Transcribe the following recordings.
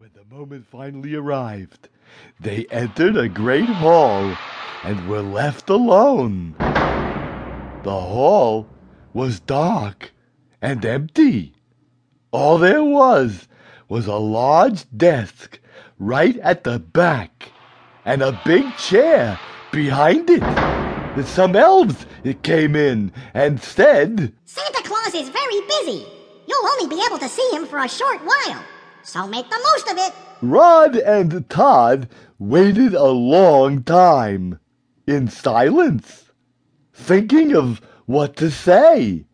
When the moment finally arrived, they entered a great hall and were left alone. The hall was dark and empty. All there was was a large desk right at the back and a big chair behind it. Some elves came in and said, Santa Claus is very busy. You'll only be able to see him for a short while. So make the most of it. Rod and Todd waited a long time in silence, thinking of what to say.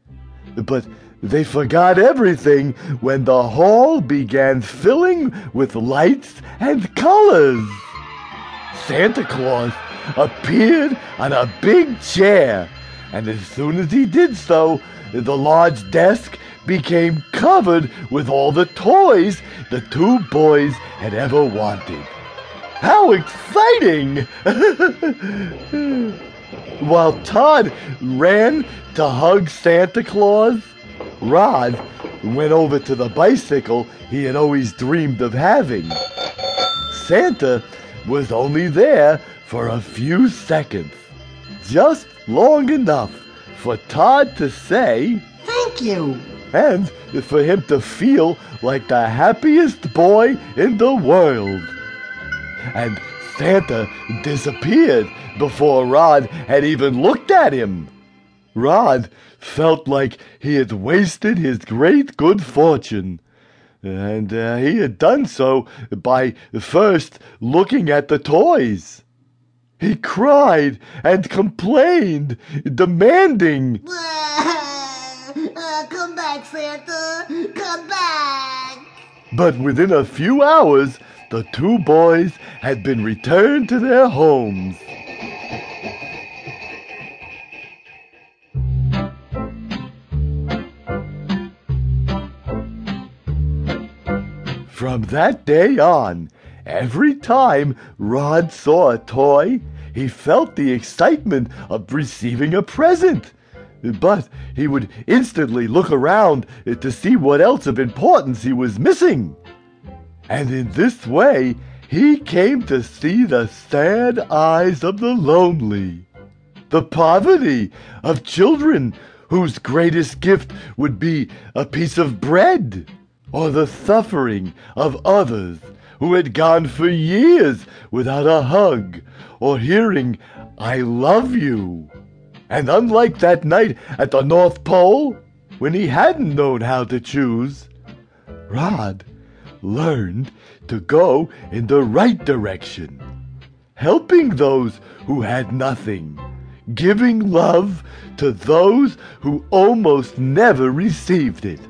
But they forgot everything when the hall began filling with lights and colors. Santa Claus appeared on a big chair, and as soon as he did so, the large desk became covered with all the toys the two boys had ever wanted. How exciting! While Todd ran to hug Santa Claus, Rod went over to the bicycle he had always dreamed of having. Santa was only there for a few seconds, just long enough for Todd to say, Thank you. And for him to feel like the happiest boy in the world. And Santa disappeared before Rod had even looked at him. Rod felt like he had wasted his great good fortune. And uh, he had done so by first looking at the toys. He cried and complained, demanding, Come back, Santa. Come back. But within a few hours, the two boys had been returned to their homes. From that day on, every time Rod saw a toy, he felt the excitement of receiving a present. But he would instantly look around to see what else of importance he was missing. And in this way, he came to see the sad eyes of the lonely, the poverty of children whose greatest gift would be a piece of bread, or the suffering of others who had gone for years without a hug or hearing, I love you. And unlike that night at the North Pole, when he hadn't known how to choose, Rod learned to go in the right direction, helping those who had nothing, giving love to those who almost never received it,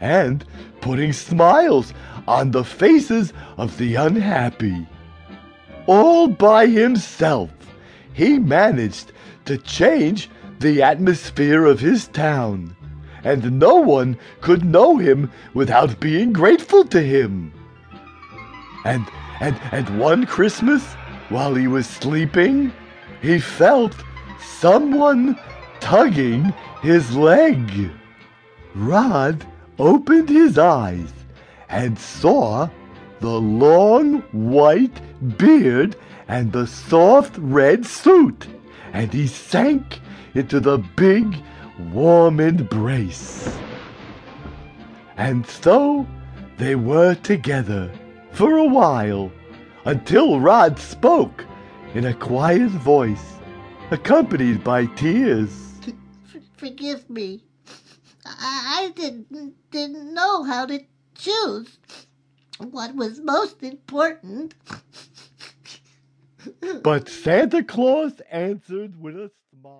and putting smiles on the faces of the unhappy. All by himself, he managed to change the atmosphere of his town, and no one could know him without being grateful to him. And and and one Christmas, while he was sleeping, he felt someone tugging his leg. Rod opened his eyes and saw the long white beard and the soft red suit and he sank into the big, warm embrace. And so they were together for a while until Rod spoke in a quiet voice, accompanied by tears. Forgive me. I, didn't didn't know how to choose what was most important. But Santa Claus answered with a smile.